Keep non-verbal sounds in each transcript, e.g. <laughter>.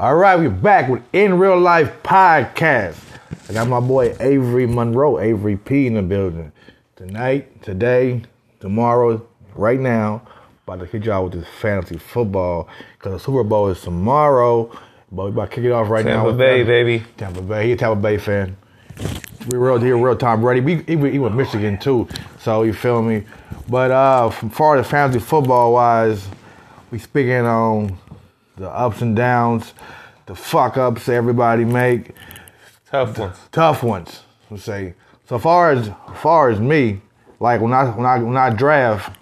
All right, we're back with In Real Life Podcast. I got my boy Avery Monroe, Avery P in the building. Tonight, today, tomorrow, right now, about to hit y'all with this fantasy football because the Super Bowl is tomorrow. But we about to kick it off right now. Tampa Bay, baby. Tampa Bay. He a Tampa Bay fan. We real here, real time ready. We he, he was Michigan too, so you feel me. But uh, from far as fantasy football wise, we speaking on the ups and downs, the fuck ups everybody make, Tough ones. tough ones. Let's say. So far as far as me, like when I when I when I draft,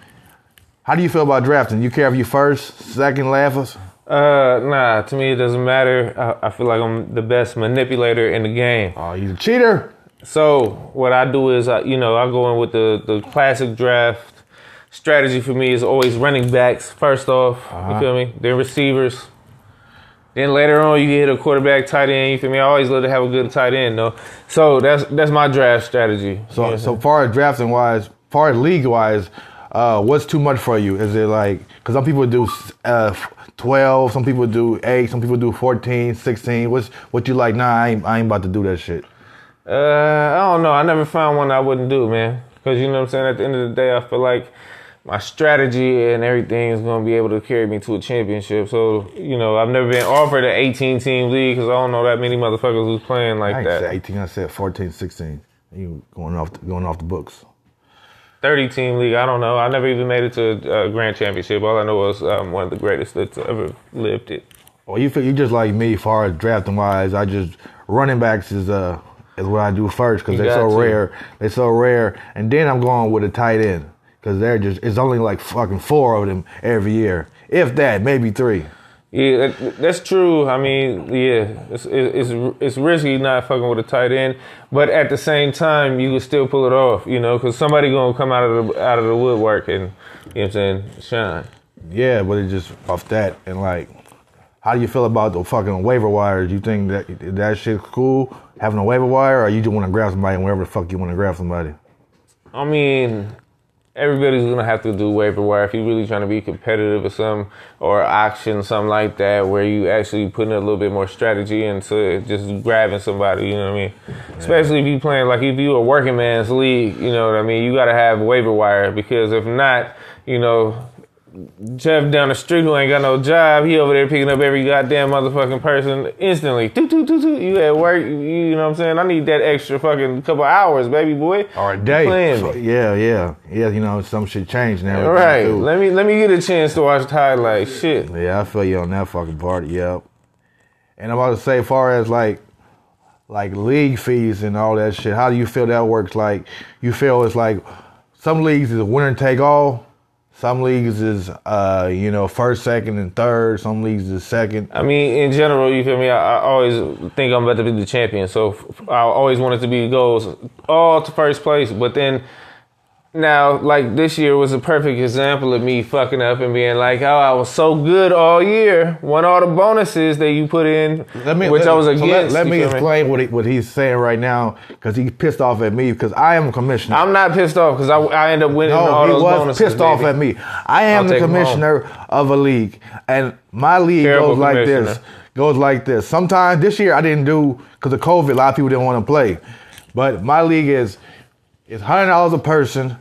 how do you feel about drafting? You care if you first, second, last? Uh, nah. To me, it doesn't matter. I, I feel like I'm the best manipulator in the game. Oh, you a cheater? So what I do is, I, you know, I go in with the the classic draft strategy. For me is always running backs first off. Uh-huh. You feel me? Then receivers. Then later on, you get a quarterback, tight end. You feel me? I always love to have a good tight end, though. So that's that's my draft strategy. So Yeah. so far as drafting wise, far as league wise, uh, what's too much for you? Is it like because some people do uh, twelve, some people do eight, some people do 14, 16. What's what you like? Nah, I ain't, I ain't about to do that shit. Uh, I don't know. I never found one I wouldn't do, man. Because you know what I'm saying. At the end of the day, I feel like my strategy and everything is going to be able to carry me to a championship. So you know, I've never been offered an 18 team league because I don't know that many motherfuckers who's playing like I that. said eighteen. I said 14, 16. You going off the, going off the books? 30 team league. I don't know. I never even made it to a grand championship. All I know was um, one of the greatest that's ever lived it. Well, you feel you just like me, far as drafting wise. I just running backs is uh is what I do first because they're so to. rare. They're so rare, and then I'm going with a tight end because they're just it's only like fucking four of them every year, if that, maybe three. Yeah, that's true. I mean, yeah, it's it's it's risky not fucking with a tight end, but at the same time, you can still pull it off. You know, because somebody gonna come out of the out of the woodwork and you know what I'm saying shine. Yeah, but it's just off that and like, how do you feel about the fucking waiver wires? You think that that shit's cool having a waiver wire, or you just want to grab somebody wherever the fuck you want to grab somebody? I mean, everybody's gonna have to do waiver wire if you're really trying to be competitive or something, or auction, something like that, where you actually putting a little bit more strategy into just grabbing somebody. You know what I mean? Especially if you playing like if you a working man's league. You know what I mean? You gotta have waiver wire because if not, you know. Jeff down the street who ain't got no job, he over there picking up every goddamn motherfucking person instantly. Toot, toot, toot, toot. You at work, you, you know what I'm saying? I need that extra fucking couple hours, baby boy. Or a day? Playing So- yeah, yeah, yeah. You know, some shit changed now. All right, let me let me get a chance to watch the highlights. Shit. Yeah, I feel you on that fucking part. Yep. And I'm about to say, as far as like, like league fees and all that shit, how do you feel that works? Like, you feel it's like some leagues is a winner take all. Some leagues is, uh, you know, first, second, and third. Some leagues is second. I mean, in general, you feel me? I, I always think I'm about to be the champion, so I always wanted to be goals all to first place. But then now, like this year was a perfect example of me fucking up and being like, "Oh, I was so good all year, won all the bonuses that you put in, Let me, which let, I was so against." let, let me explain what he, what he's saying right now because he's pissed off at me because I am a commissioner. I'm not pissed off because I, I end up winning all No, he was bonuses. pissed off at me. I am I'll the take him home. commissioner of a league, and my league Terrible goes like this. Goes like this. Sometimes this year I didn't do because of COVID. A lot of people didn't want to play, but my league is it's hundred dollars a person,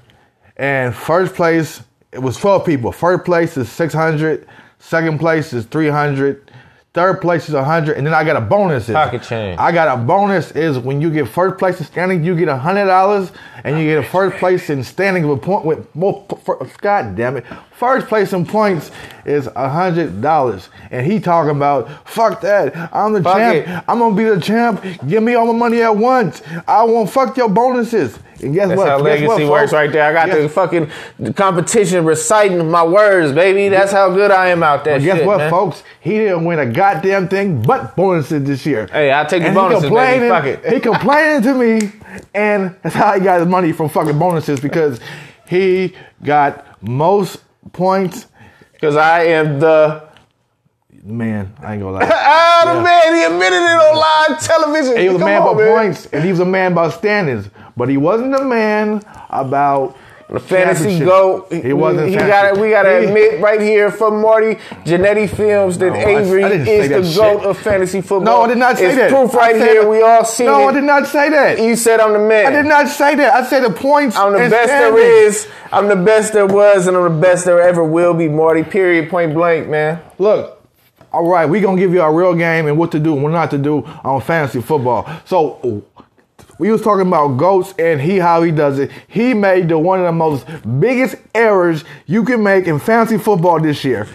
and first place it was twelve people. First place is six hundred. Second place is three hundred. Third place is hundred, and then I got a bonus. Pocket change. I got a bonus is when you get first place in standing, you get hundred dollars, and you get a first place in standing with point with more. God damn it! First place in points is a hundred dollars, and he talking about fuck that. I'm the Fuck champ. it. I'm gonna be the champ. Give me all my money at once. I won't fuck your bonuses. And guess That's what? how Guess legacy what, works right there. I got Guess- the fucking competition reciting my words, baby. That's how good I am out there. But guess shit, what, man. folks? He didn't win a goddamn thing but bonuses this year. Hey, I'll take the And bonuses, baby. Fuck it. He complaining to me, and that's how he got his money from fucking bonuses because he got most points. Because I am the. Man, I ain't gonna lie. <laughs> Ah, the Yeah. man, he admitted it on live television. He was a man on, about man. points, and he was a man about standings, but he wasn't a man about The fantasy goat. He wasn't He got. We got to admit right here from Marty Janenti Films that No, Avery I didn't is that the shit. goat of fantasy football. No, I did not say it's that. proof right here. We all see No, it. No, I did not say that. You said I'm the man. I did not say that. I said the points. I'm the best standings. there is. I'm the best there was, and I'm the best there ever will be. Marty. Period. Point blank, man. Look, all right, we gonna give you a real game and what to do and what not to do on fantasy football. So we was talking about goats and he how he does it. He made the one of the most biggest errors you can make in fantasy football this year.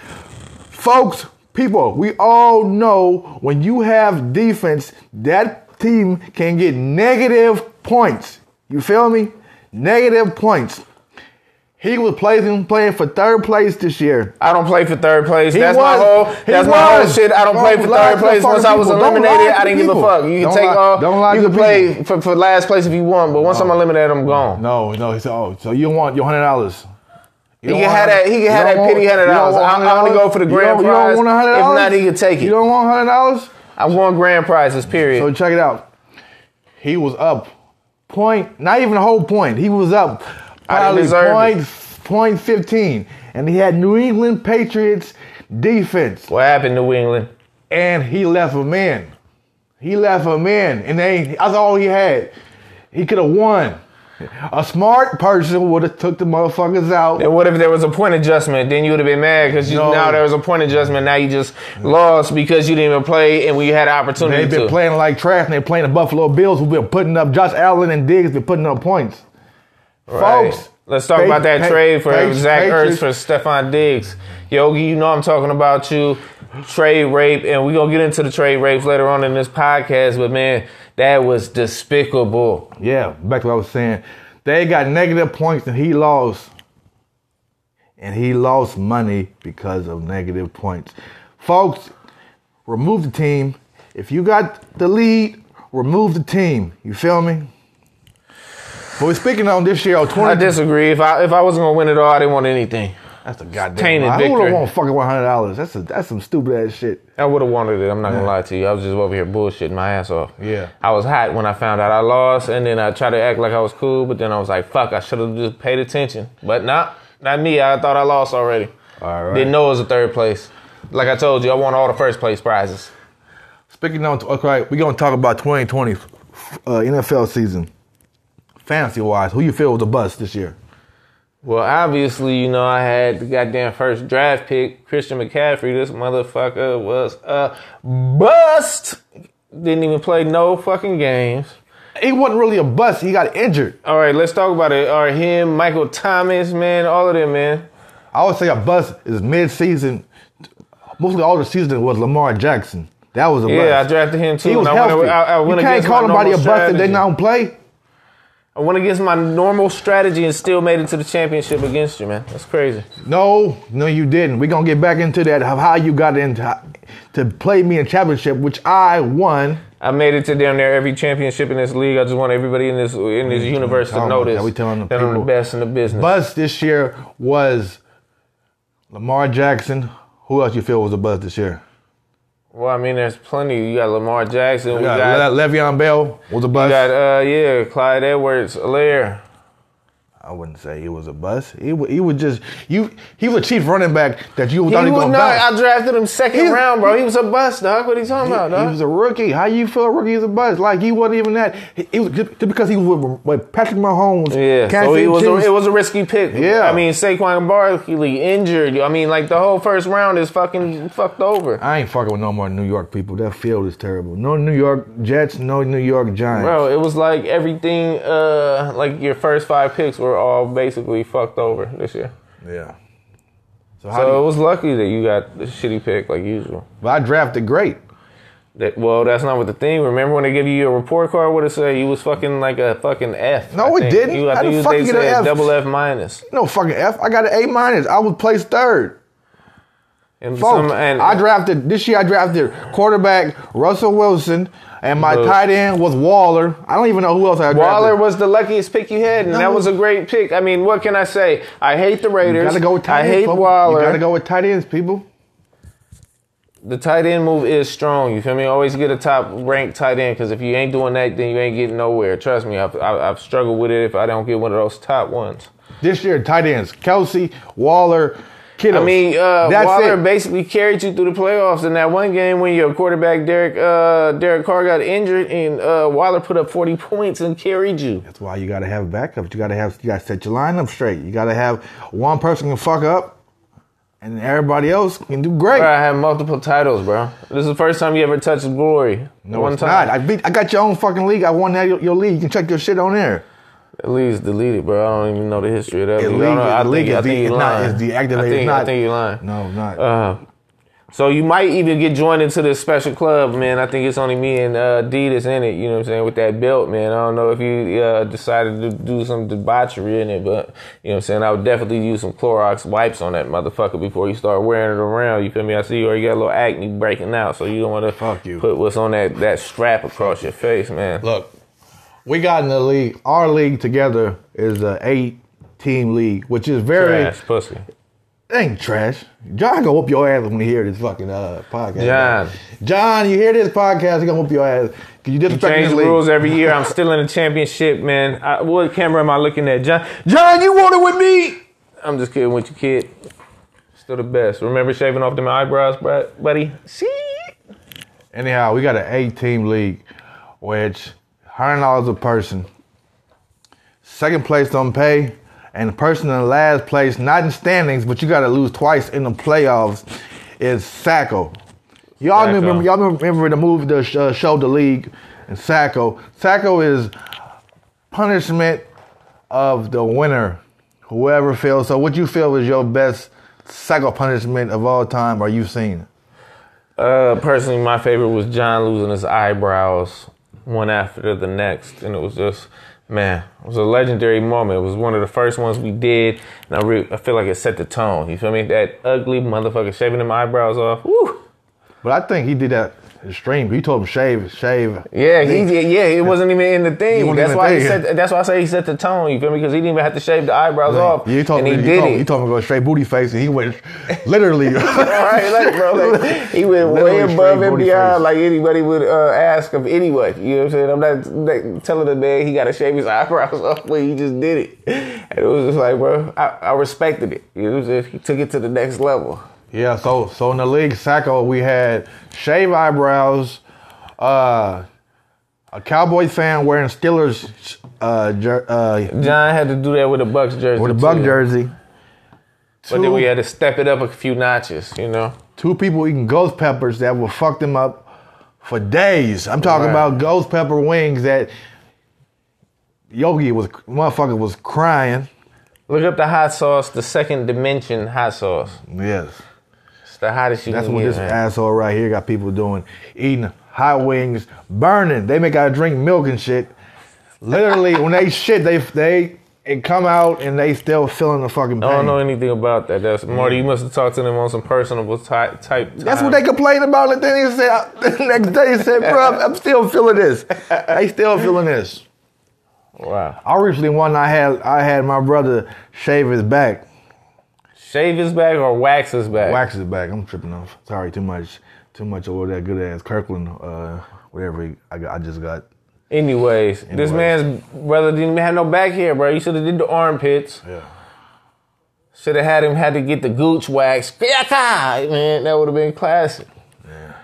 Folks, people, we all know when you have defense, that team can get negative points. You feel me? Negative points. He was playing playing for third place this year. I don't play for third place. He that's my whole. That's my whole shit. I don't Don't play for third place. Once I was people. Eliminated, I didn't give a fuck. You can Don't take lie- all. don't lie you to can play for, for last place if you want, but once I'm eliminated, I'm gone. No, no. He said, "Oh, so you want your hundred dollars? He can have that. He can have that pity hundred dollars. I'm, I'm gonna go for the grand you prize. don't want hundred If not, he can take it. You don't want hundred dollars? I'm going grand prizes. Period. So check it out. He was up point, not even a whole point. He was up I probably point, point fifteen, and he had New England Patriots defense, what happened, New England? and he left him in. He left him in, and they that's all he had. He could have won. A smart person would have took the motherfuckers out. And what if there was a point adjustment? Then you would have been mad because No. now there was a point adjustment. Now you just lost because you didn't even play and we had an opportunity They've been to. playing like trash, and they're playing the Buffalo Bills, who've been putting up. Josh Allen and Diggs been putting up points. Right. Folks, Let's talk about that trade for Zach Ertz for Stefon Diggs. Yogi, you know I'm talking about you. Trade rape, and we're gonna get into the trade rapes later on in this podcast, but man, that was despicable. Yeah, back to what I was saying. They got negative points, and he lost. And he lost money because of negative points. Folks, remove the team. If you got the lead, remove the team. You feel me? But we're speaking on this year, 20. I 20. disagree. If I if I wasn't gonna win it all, I didn't want anything. That's a goddamn Tainted lie. Victory. don't want fucking one hundred dollars? That's a, that's some stupid ass shit. I would have wanted it. I'm not gonna lie to you. I was just over here bullshitting my ass off. Yeah. I was hot when I found out I lost, and then I tried to act like I was cool, but then I was like, "Fuck, I should have just paid attention." But not, not me. I thought I lost already. All right. Didn't know it was a third place. Like I told you, I won all the first place prizes. Speaking on, okay, we're gonna talk about 2020 uh, NFL season, fantasy wise. Who you feel was a bust this year? Well, obviously, you know, I had the goddamn first draft pick, Christian McCaffrey. This motherfucker was a bust. Didn't even play no fucking games. He wasn't really a bust. He got injured. All right, let's talk about it. All right, him, Michael Thomas, man, all of them, man. I would say a bust is mid-season. Mostly all the season was Lamar Jackson. That was a bust. Yeah, I drafted him too. He was and I went- healthy. I, I you can't call nobody a bust if they don't play. I went against my normal strategy and still made it to the championship against you, man. That's crazy. No, no, you didn't. We're gonna get back into that of how you got into to play me in championship, which I won. I made it to damn near every championship in this league. I just want everybody in this in this universe to know this. We telling the that I'm the best in the business. Bust this year was Lamar Jackson. Who else you feel was a bust this year? Well, I mean, there's plenty. You got Lamar Jackson. We You got, got, Le- Le'Veon Bell was a we bust. got uh, yeah, Clyde Edwards, Helaire. I wouldn't say he was a bust. He wa- he was just you. He was a chief running back that you He thought he was gonna not. I drafted him second He- round, bro. He was a bust, dog. What are you talking about, He was a rookie. How you feel a rookie is a bust? Like he wasn't even that. He, he was just because he was with, with Patrick Mahomes. Yeah, Kansas so it was a, it was a risky pick. Yeah. I mean Saquon Barkley injured. I mean, like the whole first round is fucking fucked over, I ain't fucking with no more New York people. That field is terrible. No New York Jets. No New York Giants. bro. It was like everything. Uh, like your first five picks were all basically fucked over this year. Yeah. So how So do it was lucky that you got the shitty pick like usual. but I drafted great. That, well, that's not what the thing. Remember when they give you a report card? What it say? You was fucking like a fucking F. No, I it didn't. You, I How think you- they get an said F? double F minus. No fucking F. I got an A minus. I was placed third. And Folks, some and I drafted this year. I drafted quarterback Russell Wilson, and my Look. tight end was Waller. I don't even know who else I drafted. Waller was the luckiest pick you had, and that was a great pick. I mean, what can I say? I hate the You Raiders. gotta go with tight I ends. hate folks. Waller. You gotta go with tight ends, people. The tight end move is strong. You feel me? Always get a top ranked tight end because if you ain't doing that, then you ain't getting nowhere. Trust me, I've, I've struggled with it if I don't get one of those top ones. This year, tight ends: Kelce, Waller, Kittle. I mean, uh, That's Waller it. basically carried you through the playoffs in that one game when your quarterback Derek uh, Derek Carr got injured and uh, Waller put up forty <laughs> points and carried you. That's why you gotta have backups. You gotta have you gotta set your lineup straight. You gotta have one person can fuck up, and everybody else can do great. Bro, I have multiple titles, bro. This is the first time you ever touched glory. No, one time. not. I beat. I got your own fucking league. I won that your, your league. You can check your shit on there. At least deleted, bro. I don't even know the history of that. The league. league, I, don't know. I league think, I think you it's not. lying. It's deactivated. I think, not. I think you're lying. No, not. Uh, so you might even get joined into this special club, man. I think it's only me and uh, D that's in it. You know what I'm saying? With that belt, man. I don't know if you uh, decided to do some debauchery in it, but you know what I'm saying. I would definitely use some Clorox wipes on that motherfucker before you start wearing it around. You feel me? I see you already got a little acne breaking out, so you don't want to Fuck you. put what's on that that strap across your face, man. Look, we got in the league. Our league together is a eight team league, which is very Trash pussy. ain't trash. John gonna whoop your ass when he hear this fucking uh, podcast. John. John, you hear this podcast? He gonna whoop your ass. You disrespecting Change this the rules every year. I'm still in the championship, man. I, what camera am I looking at, John? John, you want it with me? I'm just kidding with you, kid. Still the best. Remember shaving off them eyebrows, bro- buddy? See? Anyhow, we got an eight team league, which hundred dollars a person. Second place don't pay, and the person in the last place, not in standings, but you got to lose twice in the playoffs, is Sacko. Y'all Sacko. remember? Y'all remember the movie, the sh- uh, show, The League, and Sacko. Sacko is punishment of the winner, whoever feels. So, what you feel is your best Sacko punishment of all time, or you've seen? Uh, personally, my favorite was John losing his eyebrows one after the next, and it was just, man, it was a legendary moment. It was one of the first ones we did, and I, re- I feel like it set the tone. You feel me? That ugly motherfucker shaving them eyebrows off. Woo! But I think he did that extreme. He told him shave, shave. Yeah, he did. Yeah, it wasn't even in the thing. That's why he said. That's why I say he set the tone. You feel me? Because he didn't even have to shave the eyebrows off. Yeah, he told and me. he He, did told, it. he told to go straight booty face, and he went <laughs> literally. All <laughs> right, like, bro, like, <laughs> he went way above and beyond like anybody would uh, ask of anyone. You know what I'm saying? I'm not like, telling the man he got to shave his eyebrows off, but he just did it, and it was just like, bro, I, I respected it. It was just he took it to the next level. Yeah. So so in the league, Sacko, we had shave eyebrows, uh, a Cowboy fan wearing Steelers uh, jer- uh, John had to do that with a Bucks jersey. with a Buck too. jersey. but then we had to step it up a few notches. You know. Two people eating ghost peppers that will fuck them up for days. I'm talking Right. about ghost pepper wings that Yogi was motherfucker was crying. Look up the hot sauce, the second dimension hot sauce. Yes. The hottest you That's can what get. this man. asshole right here got people doing. Eating hot wings, burning. They make gotta drink milk and shit. Literally, when they shit, they they it come out and they still feeling the fucking pain. I don't know anything about that. That's Marty. You must have talked to them on some personable type. type That's what they complained about. And then he said <laughs> the next day he said, "Bro, I'm still feeling this. They still feeling this." Wow. I recently one I had I had my brother shave his back, Shave his back or wax his back. wax his back. I'm tripping off. Sorry, too much, too much over that good ass Kirkland, uh, whatever he, I, got, I just got. Anyways, this man's brother didn't even have no back hair, bro. You should have did the armpits. Yeah. Should have had him had to get the gooch wax. Man, that would have been classic. Yeah.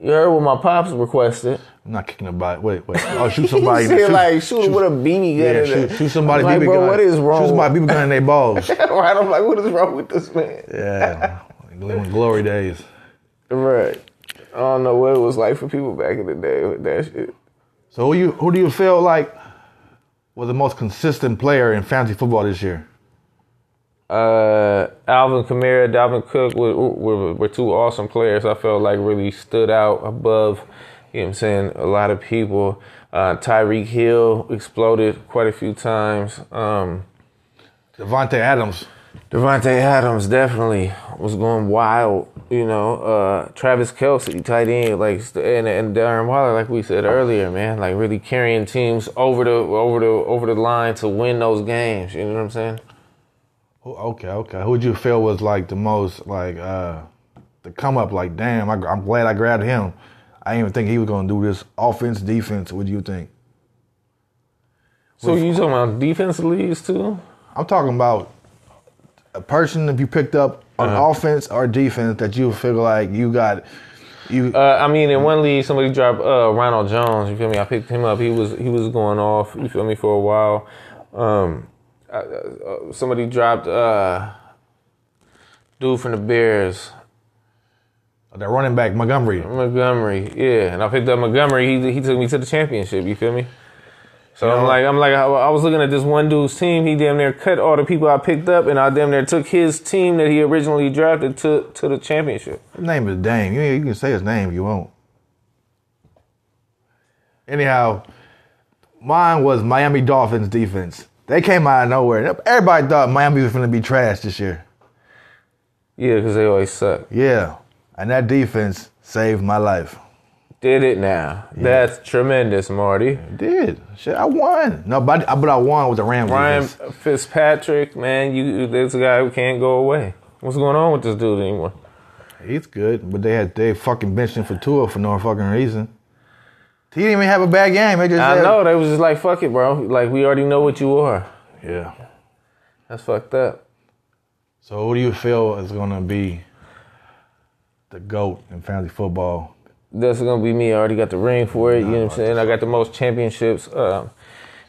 You heard what my pops requested. I'm not kicking a nobody. Wait, wait. Oh, shoot <laughs> somebody. he said like shoot, him with a BB gun. yeah, shoot, shoot somebody. I'm like, BB bro, gun. what is wrong? Shoot somebody. BB gun in their <laughs> balls. right, I'm like, what is wrong with this man? yeah. Living glory days. Right. I don't know what it was like for people back in the day with that shit. So who you who do you feel like was the most consistent player in fantasy football this year? Uh, Alvin Kamara, Dalvin Cook were, were, were two awesome players. I felt like really stood out above, you know what I'm saying, a lot of people. Uh, Tyreek Hill exploded quite a few times. Um, Davante Adams. Davante Adams definitely was going wild. You know, uh, Travis Kelce, tight end, like and, and Darren Waller, like we said earlier, man, like really carrying teams over the over the over the line to win those games. You know what I'm saying? Okay, okay. Who'd you feel was like the most like uh the come up? Like, damn, I, I'm glad I grabbed him. I didn't even think he was gonna do this offense, defense. What do you think? So you talking about defensive leagues too? I'm talking about a person if you picked up on Uh-huh. offense or defense that you feel like you got. You Uh, I mean, in one league, somebody dropped uh, Ronald Jones. You feel me? I picked him up. He was he was going off. You feel me for a while. Um, uh, uh, somebody dropped uh, dude from the Bears, that running back Montgomery. Montgomery. Yeah, and I picked up Montgomery. He he took me to the championship. You feel me? So You I'm like I'm like I, I was looking at this one dude's team. He damn near cut all the people I picked up, and I damn near took his team that he originally drafted to to the championship. His name is Dame. You, you can say his name if you won't. Anyhow, mine was Miami Dolphins defense. They came out of nowhere. Everybody thought Miami was going to be trash this year. Yeah, because they always suck. Yeah, and that defense saved my life. Did it now? That's tremendous, Marty. Did. Shit, I won. No, but I, but I won with the Rams. Ryan defense. Fitzpatrick, man, you this guy who can't go away. What's going on with this dude anymore? He's good, but they had they fucking benched him for Tua for no fucking reason. He didn't even have a bad game. They just I had- know they was just like, fuck it, bro. Like we already know what you are. Yeah. That's fucked up. So who do you feel is gonna be the goat in fantasy football? That's gonna be me. I already got the ring for it. You know what I'm saying? I got the most championships. Um,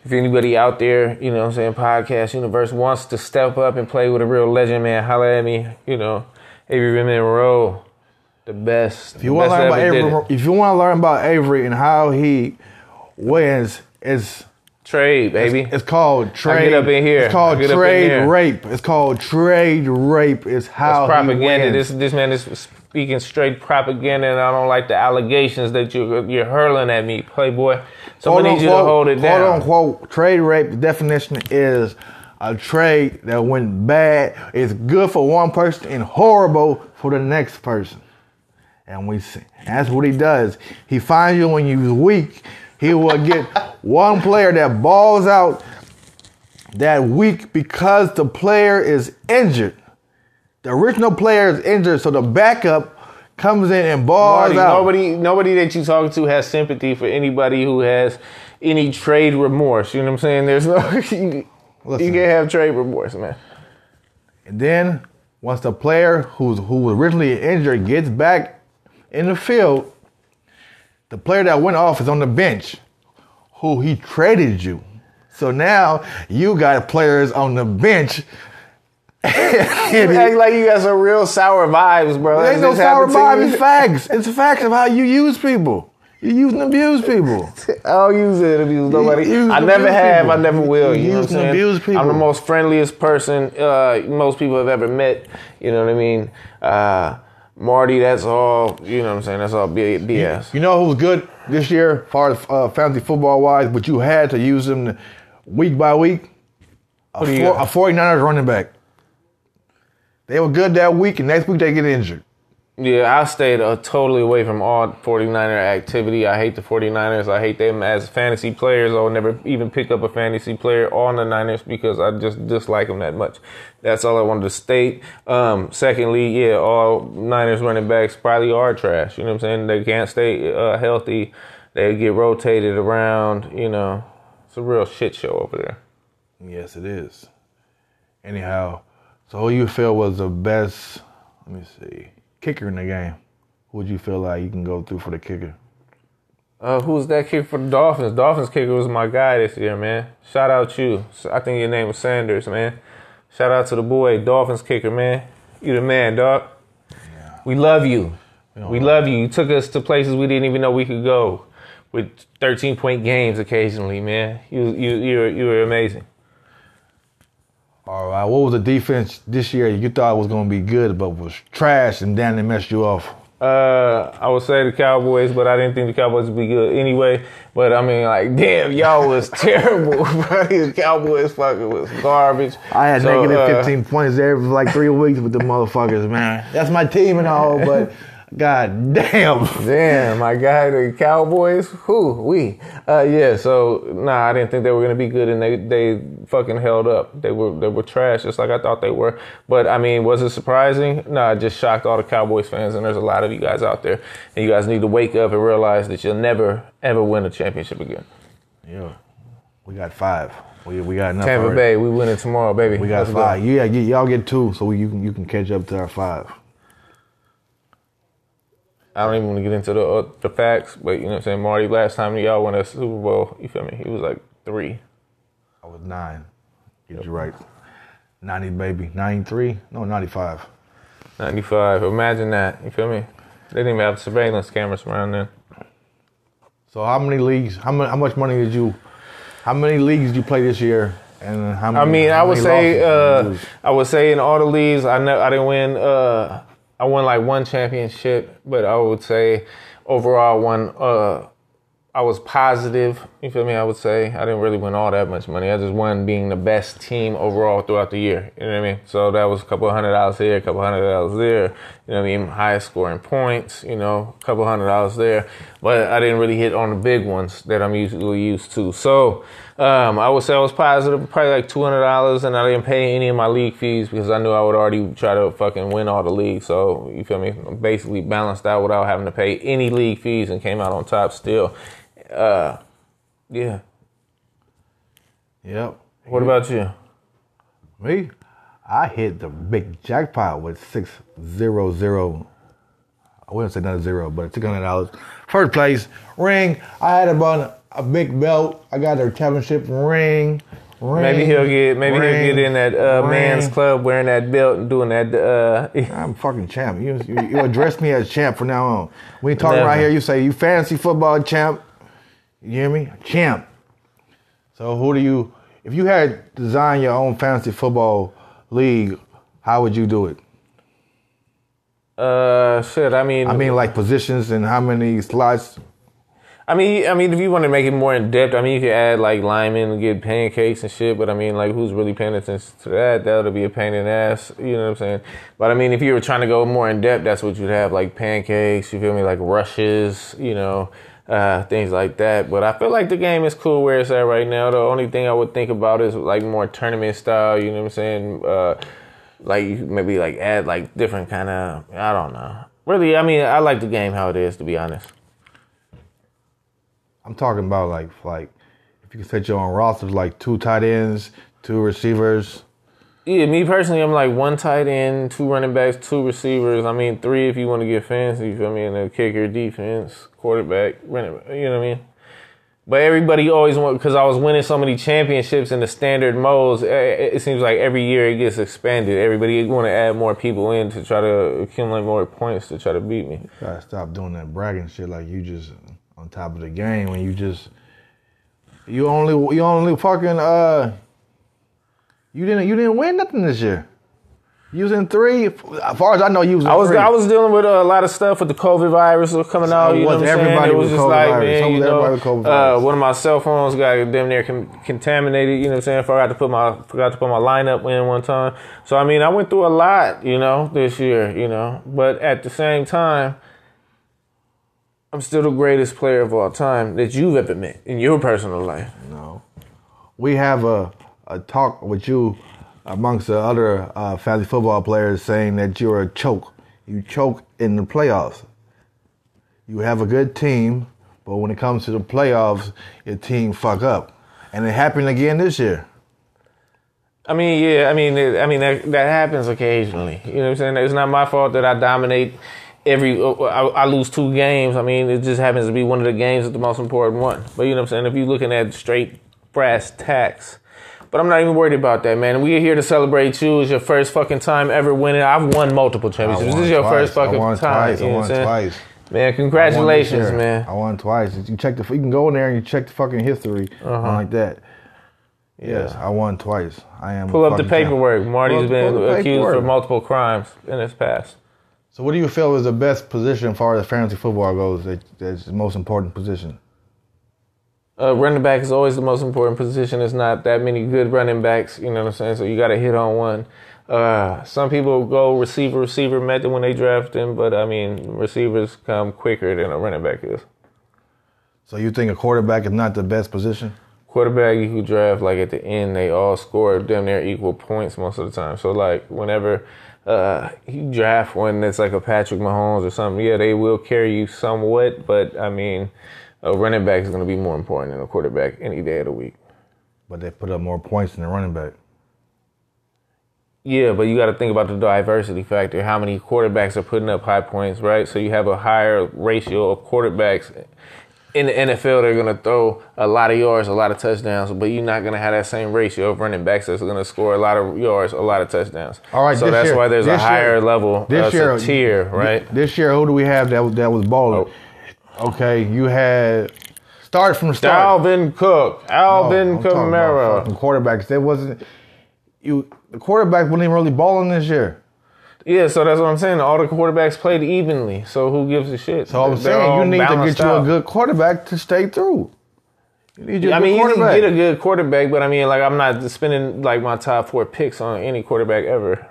if anybody out there, you know what I'm saying, podcast universe wants to step up and play with a real legend, man, holla at me. You know, Avery Monroe, the best. If you want to learn about Avery, if you want to learn about Avery and how he wins, it's trade, baby. it's called trade. Get up in here. It's called I get up in trade rape. It's called trade rape. It's how he propaganda. wins. This this man is speaking straight propaganda, and I don't like the allegations that you're you're hurling at me, Playboy. So I need you to hold it down. Quote unquote, trade rape. The definition is a trade that went bad. It's good for one person and horrible for the next person. And we see that's what he does. He finds you when you're weak. He will get <laughs> one player that balls out that week because the player is injured. The original player is injured, so the backup comes in and balls Marty, out. nobody nobody that you talk to has sympathy for anybody who has any trade remorse. You know what I'm saying? There's no <laughs> you, Listen. you can't have trade remorse, man. And then once the player who's who was originally injured gets back in the field, the player that went off is on the bench, who he traded you. So now you got players on the bench. <laughs> You act like you got some real sour vibes, bro. There ain't no sour happened to vibe. you? It's facts. It's facts of how you use people. You use and abuse people. <laughs> I don't use it abuse nobody. use I never have. people. I never will. You You, know what use I'm and saying? abuse people. I'm the most friendliest person uh, most people have ever met. You know what I mean? Uh, Marty, that's all. You know what I'm saying? That's all BS. You know who was good this year, far as uh, fantasy football wise, but you had to use them week by week? A, four, a 49ers running back. They were good that week, and next week they get injured. Yeah, I stayed uh, totally away from all 49er activity. I hate the 49ers. I hate them as fantasy players. I'll never even pick up a fantasy player on the Niners because I just dislike them that much. That's all I wanted to state. Um, secondly, yeah, all Niners running backs probably are trash. You know what I'm saying? They can't stay uh, healthy. They get rotated around. You know, it's a real shit show over there. Yes, it is. Anyhow, so who you feel was the best, let me see, kicker in the game? Who would you feel like you can go through for the kicker? Uh, who's that kicker for the Dolphins? Dolphins kicker was my guy this year, man. Shout out to you. I think your name was Sanders, man. Shout out to the boy, Dolphins kicker, man. You the man, dog. Yeah. We love you. We love you. You took us to places we didn't even know we could go, with 13 point games occasionally, man. You you you were, you were amazing. All right, what was the defense this year you thought was going to be good, but was trash and then they messed you off? Uh, I would say the Cowboys, but I didn't think the Cowboys would be good anyway. But I mean, like, damn, y'all was <laughs> terrible, bro. The Cowboys fucking was garbage. I had So, negative uh, 15 points there for like three weeks with the <laughs> motherfuckers, man. That's my team and all, but god damn. Damn, my guy, the Cowboys. Who we? Uh, yeah. So nah, I didn't think they were gonna be good, and they they fucking held up. They were they were trash, just like I thought they were. But I mean, was it surprising? Nah, it just shocked all the Cowboys fans, and there's a lot of you guys out there, and you guys need to wake up and realize that you'll never ever win a championship again. Yeah, we got five. We, we got enough. Tampa already. Bay, we winning tomorrow, baby. We got Let's go. five. Yeah, y- y'all get two, so you can you can catch up to our five. I don't even want to get into the uh, the facts, but you know what I'm saying. Marty, last time y'all won a Super Bowl, you feel me? He was like three. I was nine. Get you right. Ninety baby. Ninety three. No, ninety five. 95. Imagine that. You feel me? They didn't even have surveillance cameras around then. So how many leagues? How much? How much money did you? How many leagues did you play this year? And how many? I mean, I would say, losses did you uh. I would say in all the leagues, I know I didn't win. Uh, I won like one championship, but I would say overall, one. Uh, I was positive. You feel me? I would say I didn't really win all that much money. I just won being the best team overall throughout the year. You know what I mean? So that was a couple hundred dollars here, a couple hundred dollars there. You know what I mean? Highest scoring points. You know, a couple hundred dollars there. But I didn't really hit on the big ones that I'm usually used to. So um, I would say I was positive, probably like two hundred dollars, and I didn't pay any of my league fees because I knew I would already try to fucking win all the leagues. So you feel me? Basically balanced out without having to pay any league fees and came out on top still. Uh, yeah. Yep. What about you? Me, I hit the big jackpot with six zero zero. I wouldn't say another zero, but six hundred dollars. First place ring. I had about a big belt. I got a championship ring. ring Maybe he'll get maybe ring, he'll get in that uh, man's club wearing that belt and doing that. Uh, <laughs> I'm fucking champ. You, you, you address me as champ from now on. When you talking Never. right here, you say you fantasy football champ. You hear me? Champ. So who do you? If you had designed your own fantasy football league, how would you do it? uh, shit. I mean, I mean, like positions and how many slots. I mean, I mean, if you want to make it more in depth, I mean, you could add like linemen and get pancakes and shit. But I mean, like, who's really paying attention to that? That would be a pain in the ass. You know what I'm saying? But I mean, if you were trying to go more in depth, that's what you'd have, like pancakes. You feel me? Like rushes. You know, uh, things like that. But I feel like the game is cool where it's at right now. The only thing I would think about is like more tournament style. You know what I'm saying? Uh, like maybe like add like different kind of. I don't know. Really, I mean, I like the game how it is. To be honest. I'm talking about like like if you can set your own rosters, like two tight ends, two receivers. Yeah, me personally, I'm like one tight end, two running backs, two receivers. I mean, three if you want to get fancy. You feel me? And a kicker, defense, quarterback, running. back, You know what I mean? But everybody always want because I was winning so many championships in the standard modes. eh, It seems like every year it gets expanded. Everybody want to add more people in to try to accumulate more points to try to beat me. Gotta stop doing that bragging shit like you just on top of the game when you just you only you only fucking uh you didn't you didn't win nothing this year. You was in three. As far as I know, you was. I was three. I was dealing with a lot of stuff with the COVID virus coming out. You know what I'm saying? everybody It was just COVID like virus. man, you know, everybody with COVID uh, one of my cell phones got damn near con- contaminated. You know what I'm saying? Forgot to put my forgot to put my lineup in one time. So I mean, I went through a lot, you know, this year. You know, but at the same time. I'm still the greatest player of all time that you've ever met in your personal life. No. We have a, a talk with you amongst the other uh, fantasy football players saying that you're a choke. You choke in the playoffs. You have a good team, but when it comes to the playoffs, your team fuck up. And it happened again this year. I mean, yeah, I mean, I mean that, that happens occasionally. You know what I'm saying? It's not my fault that I dominate every. uh, I, I lose two games. I mean, it just happens to be one of the games that's the most important one. But you know what I'm saying? If you're looking at straight brass tacks. But I'm not even worried about that, man. We're here to celebrate you. It's your first fucking time ever winning. I've won multiple championships. won This is your twice. first fucking I won time. twice. you I know won I'm saying? twice. Man, I won congratulations, year. man. I won twice. You check the. You can go in there and you check the fucking history Uh-huh. like that. Yes, I won twice. I am. Pull up the paperwork. Pull Marty's up- been accused paperwork. of multiple crimes in his past. So, what do you feel is the best position as far as fantasy football goes? That, that's the most important position. Uh, running back is always the most important position. There's not that many good running backs, you know what I'm saying? So you got to hit on one. Uh, some people go receiver receiver method when they draft them, but I mean receivers come quicker than a running back is. So, you think a quarterback is not the best position? Quarterback you could draft like at the end, they all score damn near equal points most of the time. So like whenever uh, you draft one that's like a Patrick Mahomes or something, yeah, they will carry you somewhat, but I mean a running back is going to be more important than a quarterback any day of the week. but they put up more points than the running back. Yeah, but you got to think about the diversity factor. How many quarterbacks are putting up high points, right? So you have a higher ratio of quarterbacks in the NFL. They're going to throw a lot of yards, a lot of touchdowns, but you're not going to have that same ratio of running backs that's going to score a lot of yards, a lot of touchdowns. All right, so that's year- why there's a this year- higher level, this uh, year- tier, right? This year, who do we have that that was balling? Okay, you had start from the start. Alvin Cook, No, Alvin I'm talking about Kamara. fucking quarterbacks. There wasn't you. The quarterback wasn't even really balling this year. Yeah, so that's what I'm saying. All the quarterbacks played evenly. So who gives a shit? So I'm They're saying all you need to balanced get you out. a good quarterback to stay through. You need your I mean, you can quarterback. get a good quarterback, but I mean, like, I'm not spending like my top four picks on any quarterback ever.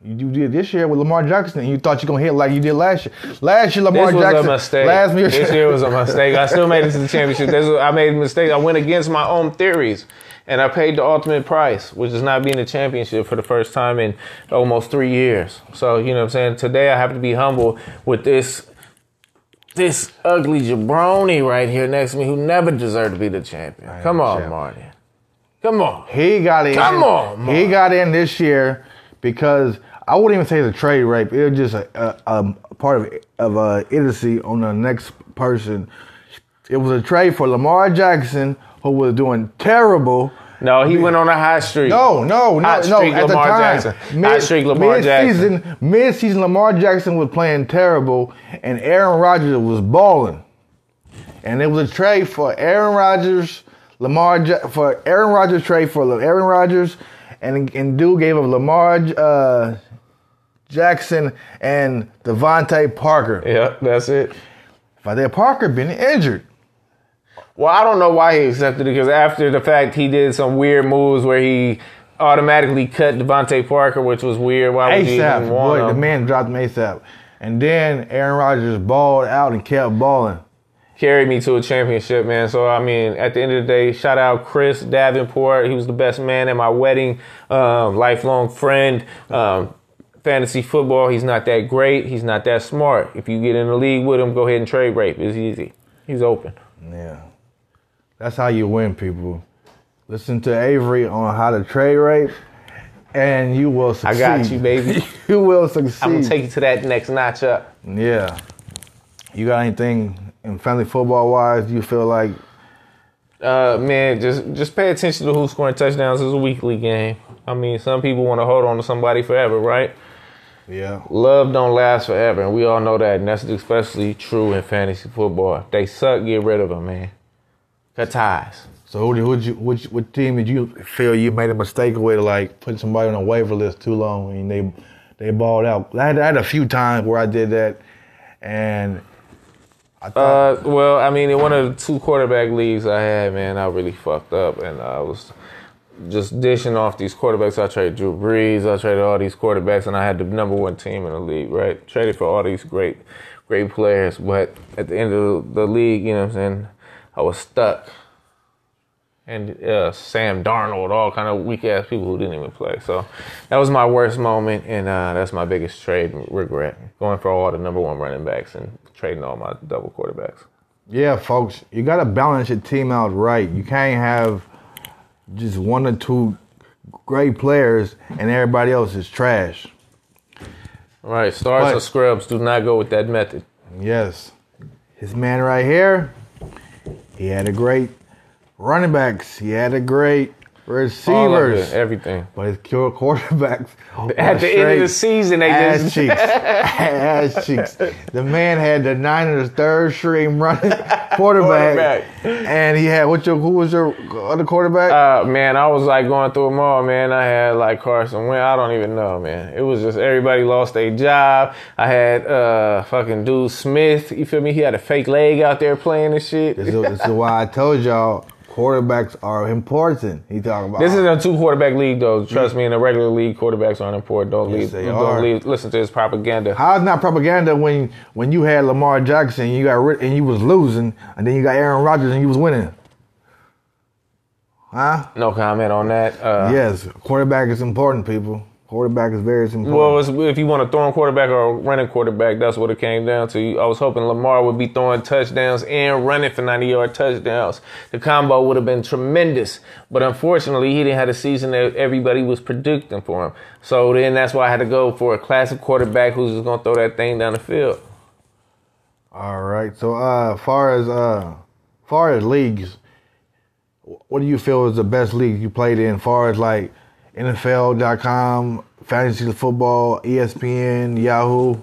You did this year with Lamar Jackson, you thought you're gonna hit like you did last year. Last year, Lamar This was Jackson. a mistake. Last year, This year was a mistake. I still made it to the championship. This was, I made a mistake. I went against my own theories, and I paid the ultimate price, which is not being the championship for the first time in almost three years. So you know what I'm saying. Today I have to be humble with this. This ugly jabroni right here next to me, who never deserved to be the champion. Come on, champ. Marty. Come on. He got in. Come on, He got in this year because I wouldn't even say it's a trade rape. It was just a, a, a part of of uh, idiocy on the next person. It was a trade for Lamar Jackson, who was doing terrible. No, he went on a hot streak. No, no, no, Hot no. streak, At the Lamar time, Jackson. Hot streak, Lamar mid-season, mid-season, Lamar Jackson was playing terrible, and Aaron Rodgers was balling. And it was a trade for Aaron Rodgers, Lamar for Aaron Rodgers trade for Aaron Rodgers, and and dude gave up Lamar uh, Jackson and DeVante Parker. Yeah, that's it. DeVante Parker been injured. Well, I don't know why he accepted it because after the fact, he did some weird moves where he automatically cut DeVante Parker, which was weird. Why would you ASAP, even want boy, the man dropped him ASAP. And then Aaron Rodgers balled out and kept balling. Carried me to a championship, man. So I mean, at the end of the day, shout out Chris Davenport. He was the best man at my wedding, um, lifelong friend. Um, fantasy football, he's not that great. He's not that smart. If you get in the league with him, go ahead and trade rape. It's easy. He's open. Yeah. That's how you win, people. Listen to Avery on how to trade rape, and you will succeed. I got you, baby. <laughs> you will succeed. I'm gonna take you to that next notch up. yeah. You got anything in family football wise you feel like Uh, man, just just pay attention to who's scoring touchdowns. It's a weekly game. I mean, some people want to hold on to somebody forever, right? Yeah. Love don't last forever, and we all know that, and that's especially true in fantasy football. If they suck, get rid of them, man. Cut ties. So who did you which what team did you feel you made a mistake with like putting somebody on a waiver list too long and they they balled out? I had, I had a few times where I did that and I thought Uh, well, I mean, in one of the two quarterback leagues I had, man, I really fucked up, and I was just dishing off these quarterbacks. I traded Drew Brees, I traded all these quarterbacks, and I had the number one team in the league, right? Traded for all these great, great players, but at the end of the league, you know what I'm saying, I was stuck. And uh, Sam Darnold, all kind of weak ass people who didn't even play. So that was my worst moment, and uh, that's my biggest trade regret. Going for all the number one running backs and trading all my double quarterbacks. Yeah, folks, you got to balance your team out right. You can't have just one or two great players and everybody else is trash. All right, stars But- or scrubs do not go with that method. Yes. His man right here, he had a great running backs. He had a great receivers. it, everything. But his kill quarterbacks At the end of the season, they ass just <laughs> cheeks, <laughs> ass cheeks. The man had the Niners third string running quarterback, Quarterback. and he had what your who was your other quarterback? Uh, man, I was like going through them all, man. I had like Carson Wentz. I don't even know, man. It was just everybody lost their job. I had uh fucking dude Smith. You feel me? He had a fake leg out there playing and shit. this, is, this is why I told y'all quarterbacks are important. He talking about This is a two quarterback league, though. Trust me, in a regular league, quarterbacks aren't important. Don't Yes, leave. don't leave. Listen to his propaganda. How's not propaganda when when you had Lamar Jackson, you got rid- and you was losing, and then you got Aaron Rodgers and you was winning? Huh? No comment on that. Uh, Yes, quarterback is important, people. Quarterback is very important. Well, it's, if you want to throw in quarterback or running quarterback, that's what it came down to. I was hoping Lamar would be throwing touchdowns and running for 90 yard touchdowns. The combo would have been tremendous. But unfortunately, he didn't have the season that everybody was predicting for him. So then that's why I had to go for a classic quarterback who's just going to throw that thing down the field. All right. So, uh, far as uh, far as leagues, what do you feel is the best league you played in? Far as like NFL.com, fantasy football, ESPN, Yahoo.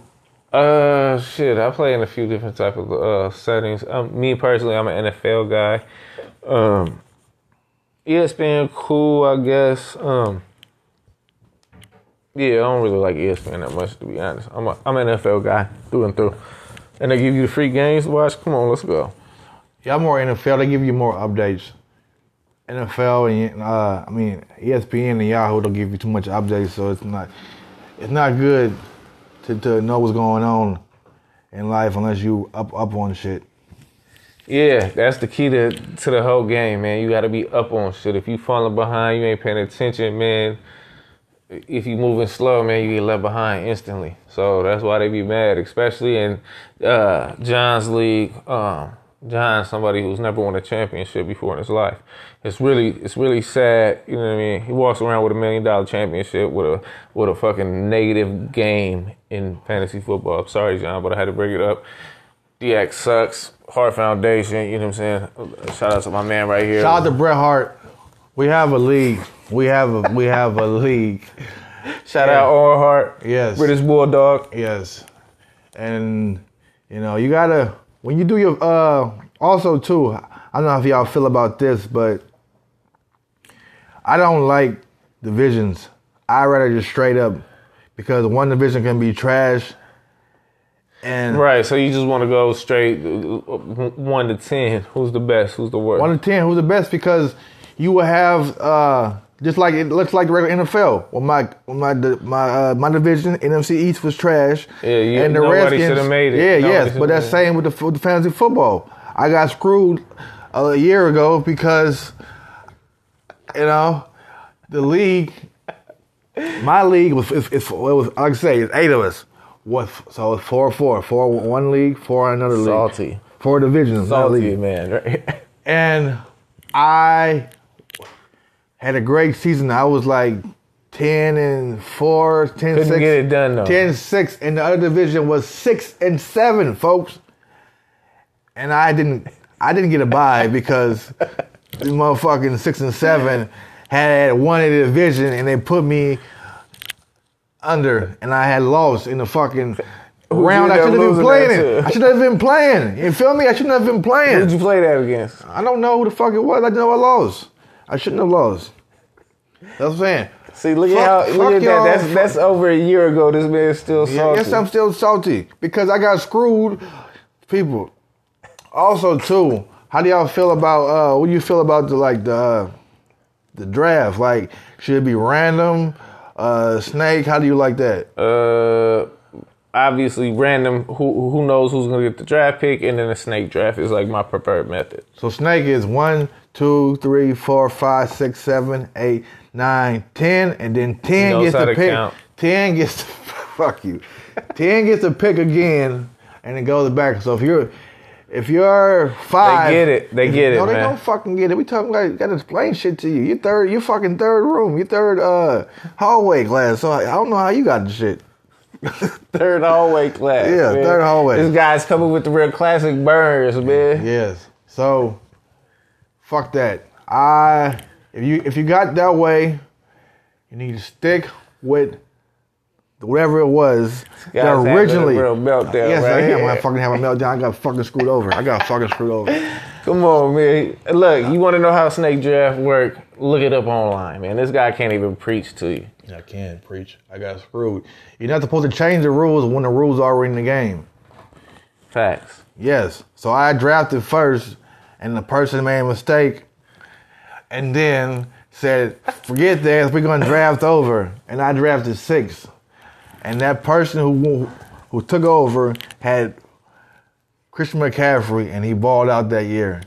Uh, shit, I play in a few different type of uh, settings. Um, me personally, I'm an NFL guy. Um, ESPN, cool, I guess. Um, yeah, I don't really like ESPN that much, to be honest. I'm a, I'm an NFL guy through and through. And they give you the free games to watch. Come on, let's go. Yeah, I'm more NFL. They give you more updates. NFL and uh, I mean ESPN and Yahoo don't give you too much updates, so it's not it's not good to, to know what's going on in life unless you up up on shit. Yeah, that's the key to to the whole game, man. You got to be up on shit. If you falling behind, you ain't paying attention, man. If you moving slow, man, you get left behind instantly. So that's why they be mad, especially in uh, John's league. Um, John, somebody who's never won a championship before in his life. It's really, it's really sad. You know what I mean? He walks around with a million dollar championship with a with a fucking negative game in fantasy football. I'm sorry, John, but I had to bring it up. DX sucks. Hart Foundation, you know what I'm saying? Shout out to my man right here. Shout out to Bret Hart. We have a league. We have a we have a league. Shout out Owen Hart. Yes. British Bulldog. Yes. And you know, you gotta when you do your uh also too, I don't know if y'all feel about this, but I don't like divisions. I rather just straight up because one division can be trash and Right, so you just want to go straight uh, one to ten. Who's the best? Who's the worst? one to ten, who's the best? Because you will have uh just like it looks like the regular NFL. Well, my my my uh, my division NFC East was trash, Yeah, you- and the nobody Redskins. shoulda made it. Yeah, Nobody yes, but that's same with the, with the fantasy football. I got screwed a year ago because you know the league, my league was it's, it's, it was like I say it's eight of us. What so it's four four four one league four another league Salty. four divisions not Salty man. Right? <laughs> And I had a great season. I was like 10 and 4, 10 Couldn't 6. get it done, though. 10 6. And the other division was 6 and 7, folks. And I didn't I didn't get a bye <laughs> because these motherfucking 6 and 7 had won a division and they put me under and I had lost in the fucking round. I should have been playing it. I should have been playing. You feel me? I shouldn't have been playing. Who'd you play that against? I don't know who the fuck it was. I know I lost. I shouldn't have lost. That's what I'm saying. See, look Fuck- at how look at that. That's that's over a year ago. This man's still Yeah, salty. yes, I'm still salty because I got screwed. People. Also, too, how do y'all feel about? uh What do you feel about the like the uh, the draft? Like, should it be random? Uh Snake, how do you like that? uh, obviously random. Who who knows who's gonna get the draft pick, and then the snake draft is like my preferred method. So Snake is one, two, three, four, five, six, seven, eight, nine, ten, and then ten gets to pick. count. Ten gets to, <laughs> fuck you. ten gets to pick again, and it goes back. So if you're if you're five, they get it. They get it, No, they man. don't fucking get it. We talking like gotta explain shit to you. You third, you fucking third room. You third uh hallway class. So I, I don't know how you got the shit. <laughs> Third hallway class. Yeah, man. third hallway. This guy's coming with the real classic burns, man. Yes. So, fuck that. I if you if you got that way, you need to stick with whatever it was that originally. real meltdown yes, right I am. here. I fucking have a meltdown. I got fucking screwed over. I got fucking screwed over. <laughs> Come on, man. Look, you want to know how snake draft work? Look it up online, man. This guy can't even preach to you. I can't preach. I got screwed. You're not supposed to change the rules when the rules are already in the game. Facts. Yes. So I drafted first, and the person made a mistake, and then said, "Forget that. We're gonna draft over." And I drafted six, and that person who who took over had Christian McCaffrey, and he balled out that year.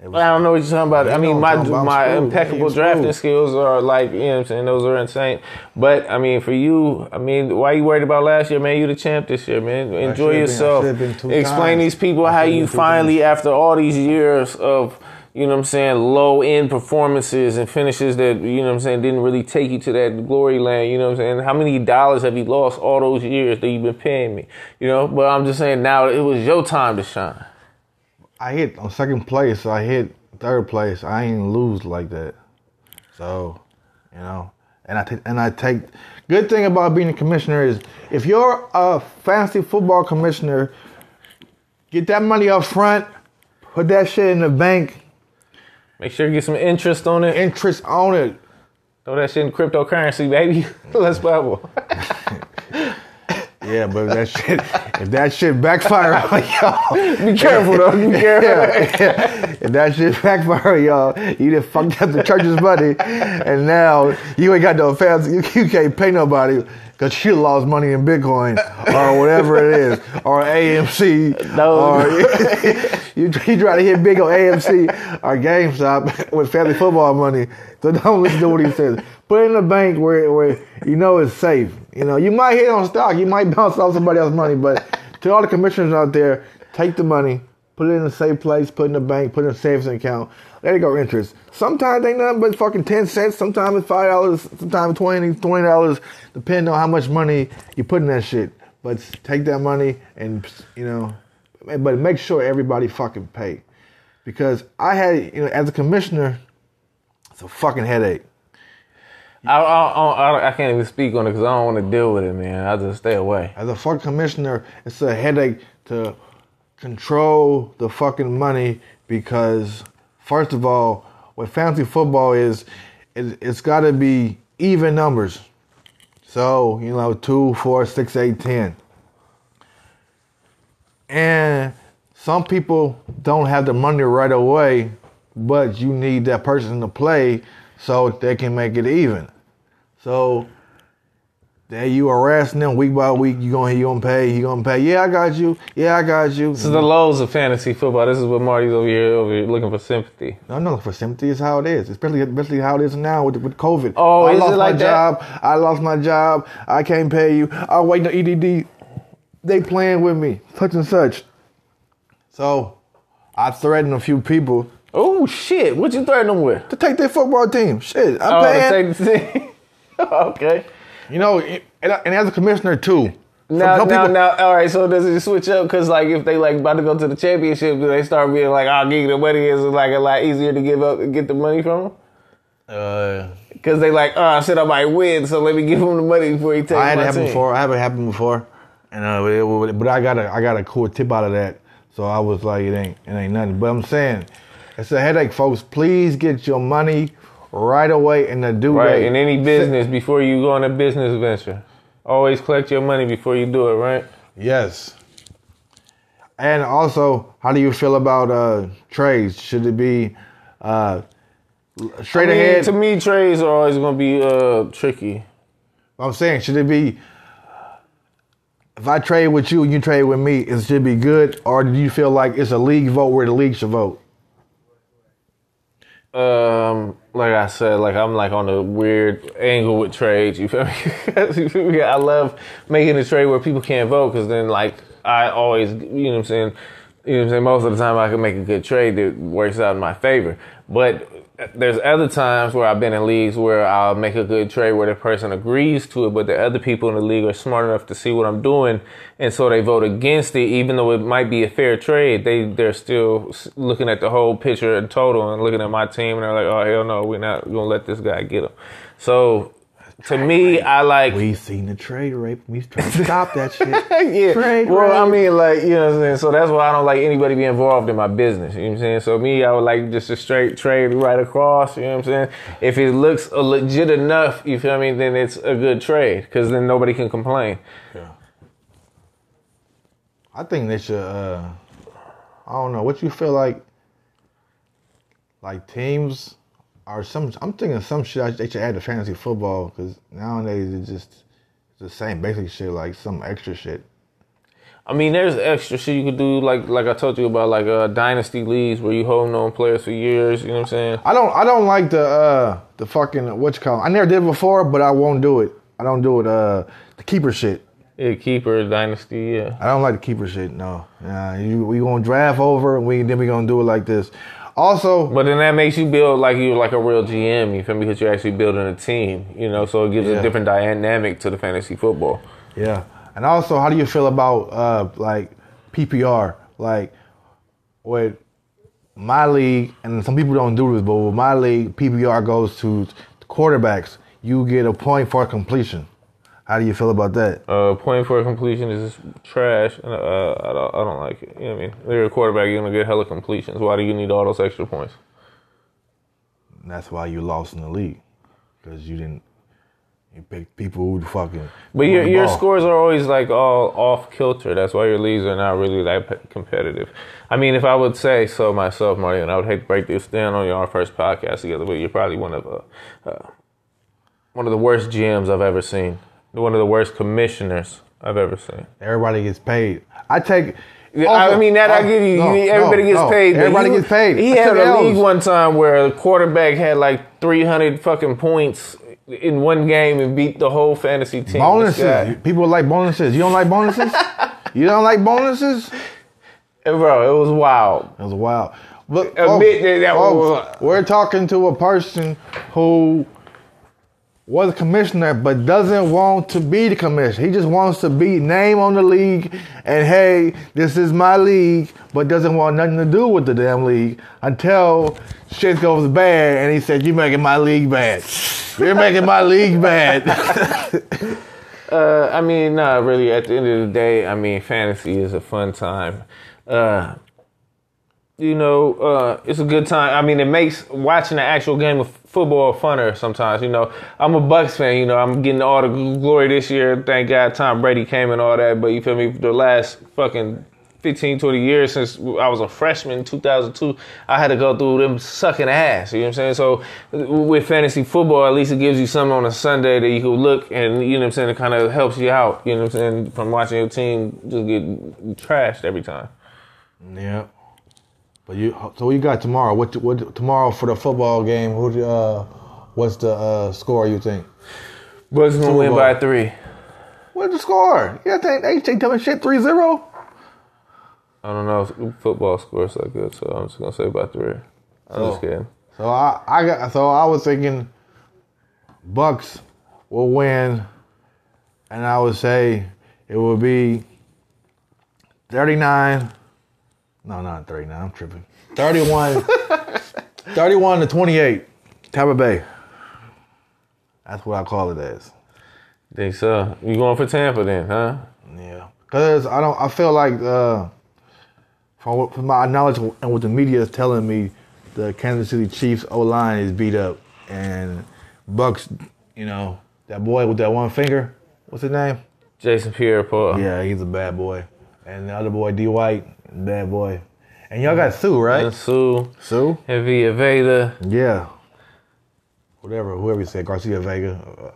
But I don't know what you're talking about. You I mean, my I'm talking about. my impeccable drafting skills are like, you know what I'm saying? Those are insane. But, I mean, for you, I mean, why are you worried about last year, man? You the champ this year, man. Enjoy yourself. been Explain times. these people how you finally, after all these years of, you know what I'm saying, low end performances and finishes that, you know what I'm saying, didn't really take you to that glory land, you know what I'm saying? How many dollars have you lost all those years that you've been paying me? You know, but I'm just saying now it was your time to shine. I hit on second place. I hit third place. I ain't lose like that. So, you know, and I take and I take. Good thing about being a commissioner is if you're a fantasy football commissioner, get that money up front, put that shit in the bank, Make sure you get some interest on it. interest on it. Throw that shit in cryptocurrency, baby. <laughs> Let's bubble. <laughs> Yeah, but if that shit, if that shit backfire on y'all, <laughs> Be careful though. Be careful. yeah, if that shit backfire, y'all, you done fucked up the church's money, and now you ain't got no fans. You, you can't pay nobody because she lost money in Bitcoin or whatever it is, or AMC, No. or <laughs> you, you try to hit big on AMC or GameStop with family football money. So don't listen to what he says. Put it in the bank where where you know it's safe. You know, you might hit on stock, you might bounce off somebody else's money, but to all the commissioners out there, take the money, put it in a safe place, put it in the bank, put it in a savings account, let it go interest. Sometimes ain't nothing but fucking ten cents, sometimes it's five dollars, sometimes twenty, twenty dollars, depending on how much money you put in that shit. But take that money and you know, but make sure everybody fucking pay. Because I had, you know, as a commissioner, it's a fucking headache. I, I, I, I can't even speak on it because I don't want to deal with it, man. I just stay away. As a fucking commissioner, it's a headache to control the fucking money because, first of all, what fantasy football is, it, it's got to be even numbers. So, you know, two, four, six, eight, ten. And some people don't have the money right away, but you need that person to play so they can make it even. So, there you harassing them week by week. You gonna you gonna pay? You gonna pay? Yeah, I got you. Yeah, I got you. This is the lows of fantasy football. This is what Marty's over here over here looking for sympathy. No, no, for sympathy is how it is. Especially, especially how it is now with with COVID. Oh, I is it lost like my that? job. I lost my job. I can't pay you. I'm waiting on EDD. They playing with me, such and such. So, I threatened a few people Oh shit! What you threatening them with? to take their football team. Shit, I'm Oh, paying. to take the team. <laughs> okay. You know, and, and as a commissioner too. Now, now, people- now, all right. So does it switch up? Because like, if they like about to go to the championship, do they start being like, "I'll give you the money"? Is it like a lot easier to give up, to get the money from them? Uh, Because they like, oh, shit, I might win, so let me give him the money before he takes I had it happen before. I haven't happened before, and uh, it- it- but I got a I got a cool tip out of that. So I was like, it ain't it ain't nothing. But I'm saying, it's a headache, folks. Please get your money right away in the due Right, date. in any business, before you go on a business venture, always collect your money before you do it, right? Yes. And also, how do you feel about uh, trades? Should it be uh, straight I mean, ahead? To me, trades are always going to be uh, tricky. I'm saying, should it be if I trade with you and you trade with me, it should be good, or do you feel like it's a league vote where the league should vote? Um, like I said, like I'm like on a weird angle with trades. You feel me? <laughs> You feel me? I love making a trade where people can't vote because then like I always, you know what I'm saying. You know what I'm saying? Most of the time I can make a good trade that works out in my favor. But there's other times where I've been in leagues where I'll make a good trade where the person agrees to it, but the other people in the league are smart enough to see what I'm doing, and so they vote against it, even though it might be a fair trade. They they're still looking at the whole picture in total and looking at my team, and they're like, "Oh hell no, we're not gonna let this guy get him." So to me, I like We seen the trade rape. We trying to stop that shit. <laughs> yeah. Trade well, I mean, like, you know what I'm saying? So that's why I don't like anybody be involved in my business. You know what I'm saying? So me, I would like just a straight trade right across. You know what I'm saying? If it looks legit enough, you feel me, then it's a good trade because then nobody can complain. Yeah. I think they should. Uh, I don't know what you feel like. Like teams are some. I'm thinking some shit they should add to fantasy football because nowadays it's just it's the same basic shit like some extra shit. I mean, there's extra shit you could do, like like I told you about, like uh, dynasty leagues where you hold on players for years. You know what I'm saying? I don't I don't like the uh the fucking what you call it. I never did before, but I won't do it. I don't do it uh the keeper shit. Yeah, keeper dynasty. Yeah. I don't like the keeper shit. No, yeah, you, we gonna draft over, and we then we gonna do it like this. Also, But then that makes you build like you're like a real GM. You feel me? Because you're actually building a team. You know, so it gives Yeah. a different dynamic to the fantasy football. yeah, and also, how do you feel about uh like PPR? Like with my league, and some people don't do this, but with my league, PPR goes to quarterbacks. You get a point for completion. How do you feel about that? Uh, point for completion is trash, and uh, I don't, I don't like it. You know what I mean? You're a quarterback, you're gonna get hella completions. Why do you need all those extra points? And that's why you lost in the league because you didn't. You picked people who fucking. But your your ball. scores are always like all off kilter. That's why your leagues are not really that competitive. I mean, if I would say so myself, Marty, and I would hate to break this down on your first podcast together, but you're probably one of uh, uh, one of the worst GMs I've ever seen. One of the worst commissioners I've ever seen. Everybody gets paid. I take. I mean that I oh, give you. No, you- everybody no, gets no. paid. Everybody he- gets paid. He I had a league one time where the quarterback had like 300 fucking points in one game and beat the whole fantasy team. Bonuses. People like bonuses. You don't like bonuses? <laughs> you don't like bonuses? Eh, bro, it was wild. It was wild. But Admit oh, that that oh, was- we're talking to a person who was a commissioner but doesn't want to be the commissioner. He just wants to be name on the league and hey, this is my league, but doesn't want nothing to do with the damn league until shit goes bad and he said, You're making my league bad. You're making my league bad. <laughs> Uh, I mean, nah, really. At the end of the day, I mean, fantasy is a fun time. Uh, you know, uh, it's a good time. I mean, it makes watching the actual game of football funner sometimes. You know, I'm a Bucks fan. You know, I'm getting all the glory this year. Thank God Tom Brady came and all that. But you feel me? The last fucking 15, 20 years since I was a freshman in 2002, I had to go through them sucking ass. You know what I'm saying? So with fantasy football, at least it gives you something on a Sunday that you can look and, you know what I'm saying, it kind of helps you out. You know what I'm saying? From watching your team just get trashed every time. yeah. But you so what you got tomorrow? What what tomorrow for the football game? Who uh what's the uh score you think? Bucks gonna win by three. What's the score? Yeah, they they they telling shit 3-0? I don't know if football scores so good, so I'm just gonna say by three. I'm just So- kidding. So I, I got so I was thinking Bucks will win and I would say it will be 39 No, not 39. I'm tripping. 31 <laughs> 31 to 28. Tampa Bay. That's what I call it as. Think so? You going for Tampa then, huh? Yeah, because I don't. I feel like uh, from, what, from my knowledge and what the media is telling me, the Kansas City Chiefs O line is beat up, and Bucks. You know that boy with that one finger. What's his name? Jason Pierre-Paul. Yeah, he's a bad boy, and the other boy D White, bad boy. And y'all got Suh, right? And Sue, Sue. and Villa Veda, Yeah. Whatever, whoever you said, Garcia Vega.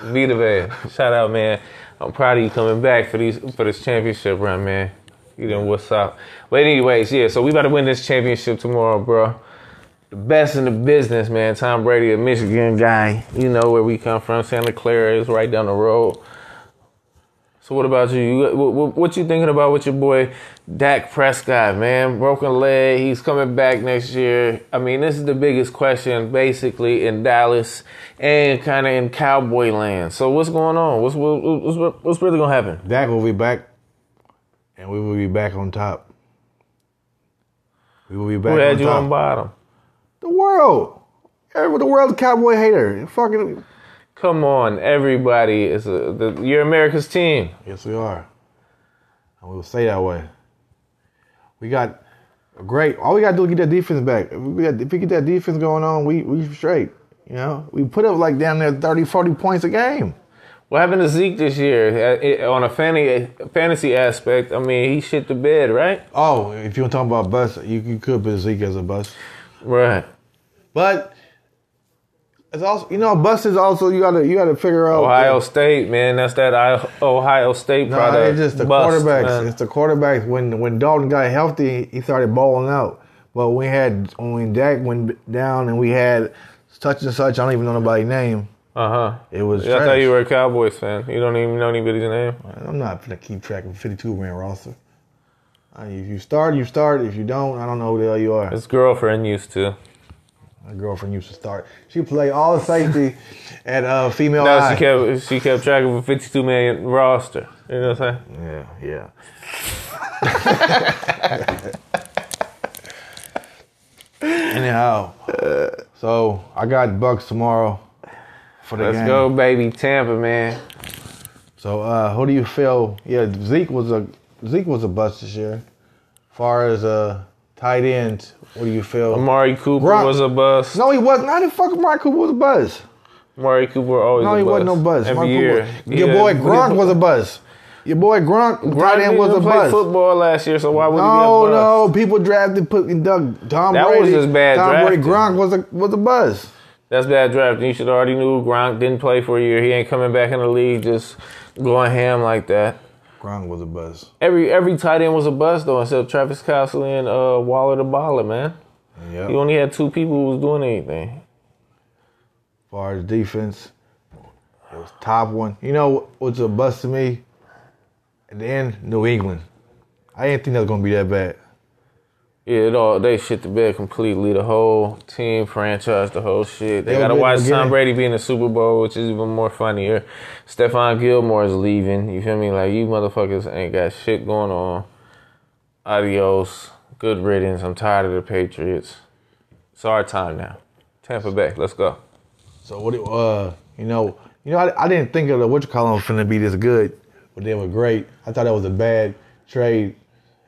Vita Veda. Shout out, man. I'm proud of you coming back for these for this championship run, man. You done what's up. But anyways, yeah, so we about to win this championship tomorrow, bro. The best in the business, man. Tom Brady, a Michigan guy. You know where we come from. Santa Clara is right down the road. So what about you? you what, what, what you thinking about with your boy Dak Prescott, man? Broken leg. He's coming back next year. I mean, this is the biggest question, basically, in Dallas and kind of in Cowboy land. So what's going on? What's what's what's really gonna happen? Dak will be back, and we will be back on top. We will be back Who on had you top. on bottom? The world. Every, the world's a cowboy hater. Fucking. Come on, everybody is a, the, you're America's team. Yes, we are. And we will stay that way. We got a great. All we got to do is get that defense back. If we, got, if we get that defense going on, we we straight. You know, we put up like down there 30, 40 points a game. What happened to Zeke this year Uh, on a fantasy fantasy aspect? I mean, he shit the bed, right? Oh, if you want to talk about bust, you, you could put Zeke as a bust. Right. But It's also you know bust is also you gotta you gotta figure out Ohio State, man, that's that I- Ohio State No, product. it's just the Bust, quarterbacks. man. It's the quarterbacks. When when Dalton got healthy, he started balling out. But we had when Dak went down and we had such and such. I don't even know nobody's name. Uh huh. It was. I thought you were a Cowboys fan. You don't even know anybody's name. I'm not gonna keep track of 52 man roster. If you start, you start. If you don't, I don't know who the hell you are. His girlfriend used to. My girlfriend used to start. She played all the safety <laughs> at uh, female No, high. she kept she kept track of a 52 million roster. You know what I'm saying? Yeah, yeah. <laughs> Anyhow, so I got Bucks tomorrow for the Let's game. go, baby, Tampa, man. So, uh, who do you feel? Yeah, Zeke was a Zeke was a bust this year. Far as uh, tight ends, what do you feel? Amari Cooper Gronk. was a bust. no, he wasn't. How the fuck Mark Cooper was a buzz? Amari Cooper always No, a he wasn't no buzz. Every Mark year. Your boy Gronk was a buzz. Your boy Gronk, Gronk tight end was a buzz. football last year, so why would he be No, a bust? no, people drafted put Doug Tom That was Brady. just bad Tom Brady drafting. Gronk was a was a buzz. That's bad drafting. You should already knew Gronk didn't play for a year. He ain't coming back in the league just going ham like that. Gronk was a bust. Every every tight end was a bust though, except Travis Kelce and uh, Waller the baller, man. Yeah. You only had two people who was doing anything. As far as defense, it was top one. You know what's a bust to me? At the end, New England. I didn't think that was gonna be that bad. Yeah, it all they shit the bed completely. The whole team, franchise, the whole shit. They They gotta watch Tom Brady be in the Super Bowl, which is even more funnier. Stephon Gilmore is leaving. You feel me? Like you motherfuckers ain't got shit going on. Adios. Good riddance. I'm tired of the Patriots. It's our time now. Tampa Bay, let's go. So what? It, uh, you know, you know, I, I didn't think of the what you call them finna be this good, but they were great. I thought that was a bad trade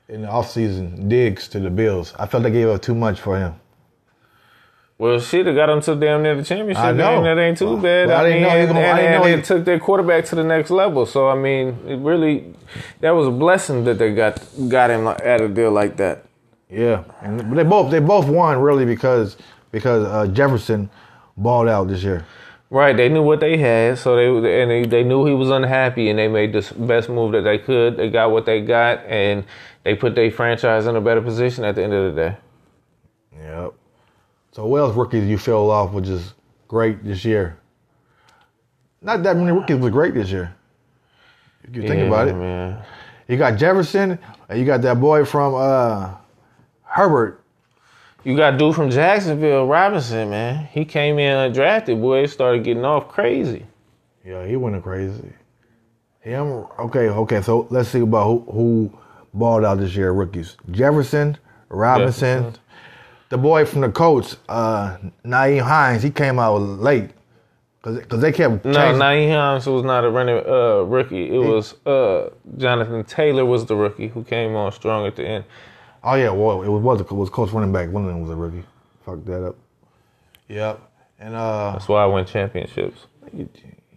in the offseason. Diggs to the Bills. I felt they gave up too much for him. Well, shit, it got them to damn near the championship I know. game. That ain't too bad. Well, I I, didn't mean, know and, I didn't and know it he- took their quarterback to the next level. So I mean, it really, that was a blessing that they got got him at a deal like that. Yeah, and they both they both won really because because uh, Jefferson balled out this year. Right, they knew what they had, so they and they, they knew he was unhappy, and they made the best move that they could. They got what they got, and they put their franchise in a better position at the end of the day. Yep. So what else rookies you fell off, which is great this year? Not that many rookies were great this year. If you think Yeah, about it, man. you got Jefferson, and you got that boy from uh, Herbert. You got dude from Jacksonville, Robinson, man. He came in undrafted, boy. Started getting off crazy. Yeah, he went crazy. Him, okay, okay. So let's see about who, who balled out this year, rookies. Jefferson, Robinson, Jefferson. the boy from the Colts, uh, Nyheim Hines. He came out late because cause they kept No, changing. Nyheim Hines was not a running uh, rookie. It was uh, Jonathan Taylor was the rookie who came on strong at the end. Oh yeah, well it was was it was Colts running back. One of them was a rookie. Fuck that up. Yep. And uh, That's why I win championships. you,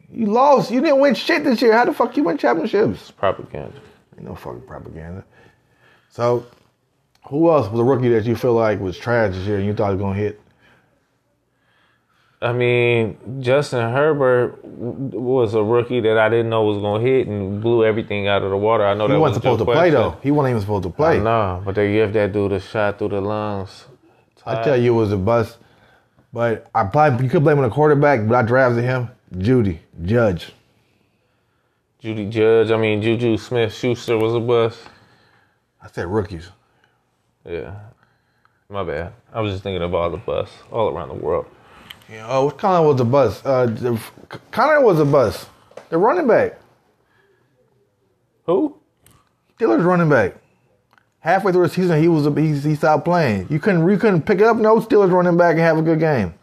you lost. You didn't win shit this year. How the fuck you win championships? Propaganda. Ain't no fucking propaganda. So, who else was a rookie that you feel like was trash this year and you thought was gonna hit? I mean, Justin Herbert was a rookie that I didn't know was going to hit and blew everything out of the water. I know He that wasn't supposed to your play question. though. He wasn't even supposed to play. No, but they give that dude a shot through the lungs. I tell you, it was a bust. But I probably you could blame on the quarterback, but I drafted him. Judy Judge. Judy Judge, I mean, Juju Smith Schuster was a bust. I said rookies. Yeah. My bad. I was just thinking of all the busts all around the world. You know, what Conner was a bust? Uh, the- Conner was a bust. The running back. Who? Steelers running back. Halfway through the season, he was he, he stopped playing. You couldn't you couldn't pick up no Steelers running back and have a good game.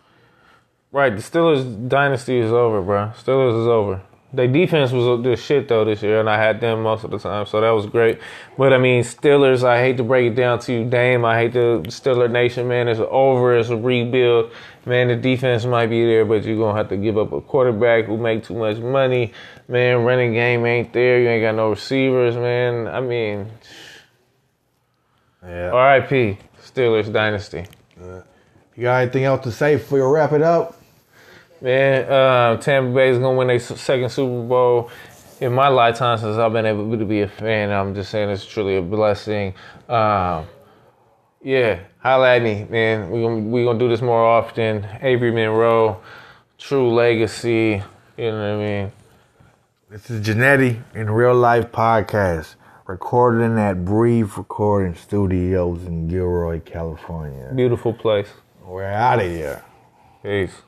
Right, the Steelers dynasty is over, bro. Steelers is over. Their defense was the shit though this year, and I had them most of the time, so that was great. But I mean, Steelers. I hate to break it down to you, Dame. I hate the Steeler Nation, man. It's over. It's a rebuild, man. The defense might be there, but you're gonna have to give up a quarterback who make too much money, man. Running game ain't there. You ain't got no receivers, man. I mean, Yeah. R.I.P. Steelers dynasty. You got anything else to say before you wrap it up? Man, uh, Tampa Bay is gonna win their second Super Bowl. In my lifetime, since I've been able to be a fan, I'm just saying it's truly a blessing. Um, yeah, holla at me, man. We gonna we gonna do this more often. Avery Monroe, True Legacy. You know what I mean? This is Janenti in Real Life Podcast, recorded at Breathe Recording Studios in Gilroy, California. Beautiful place. We're out of here. Peace.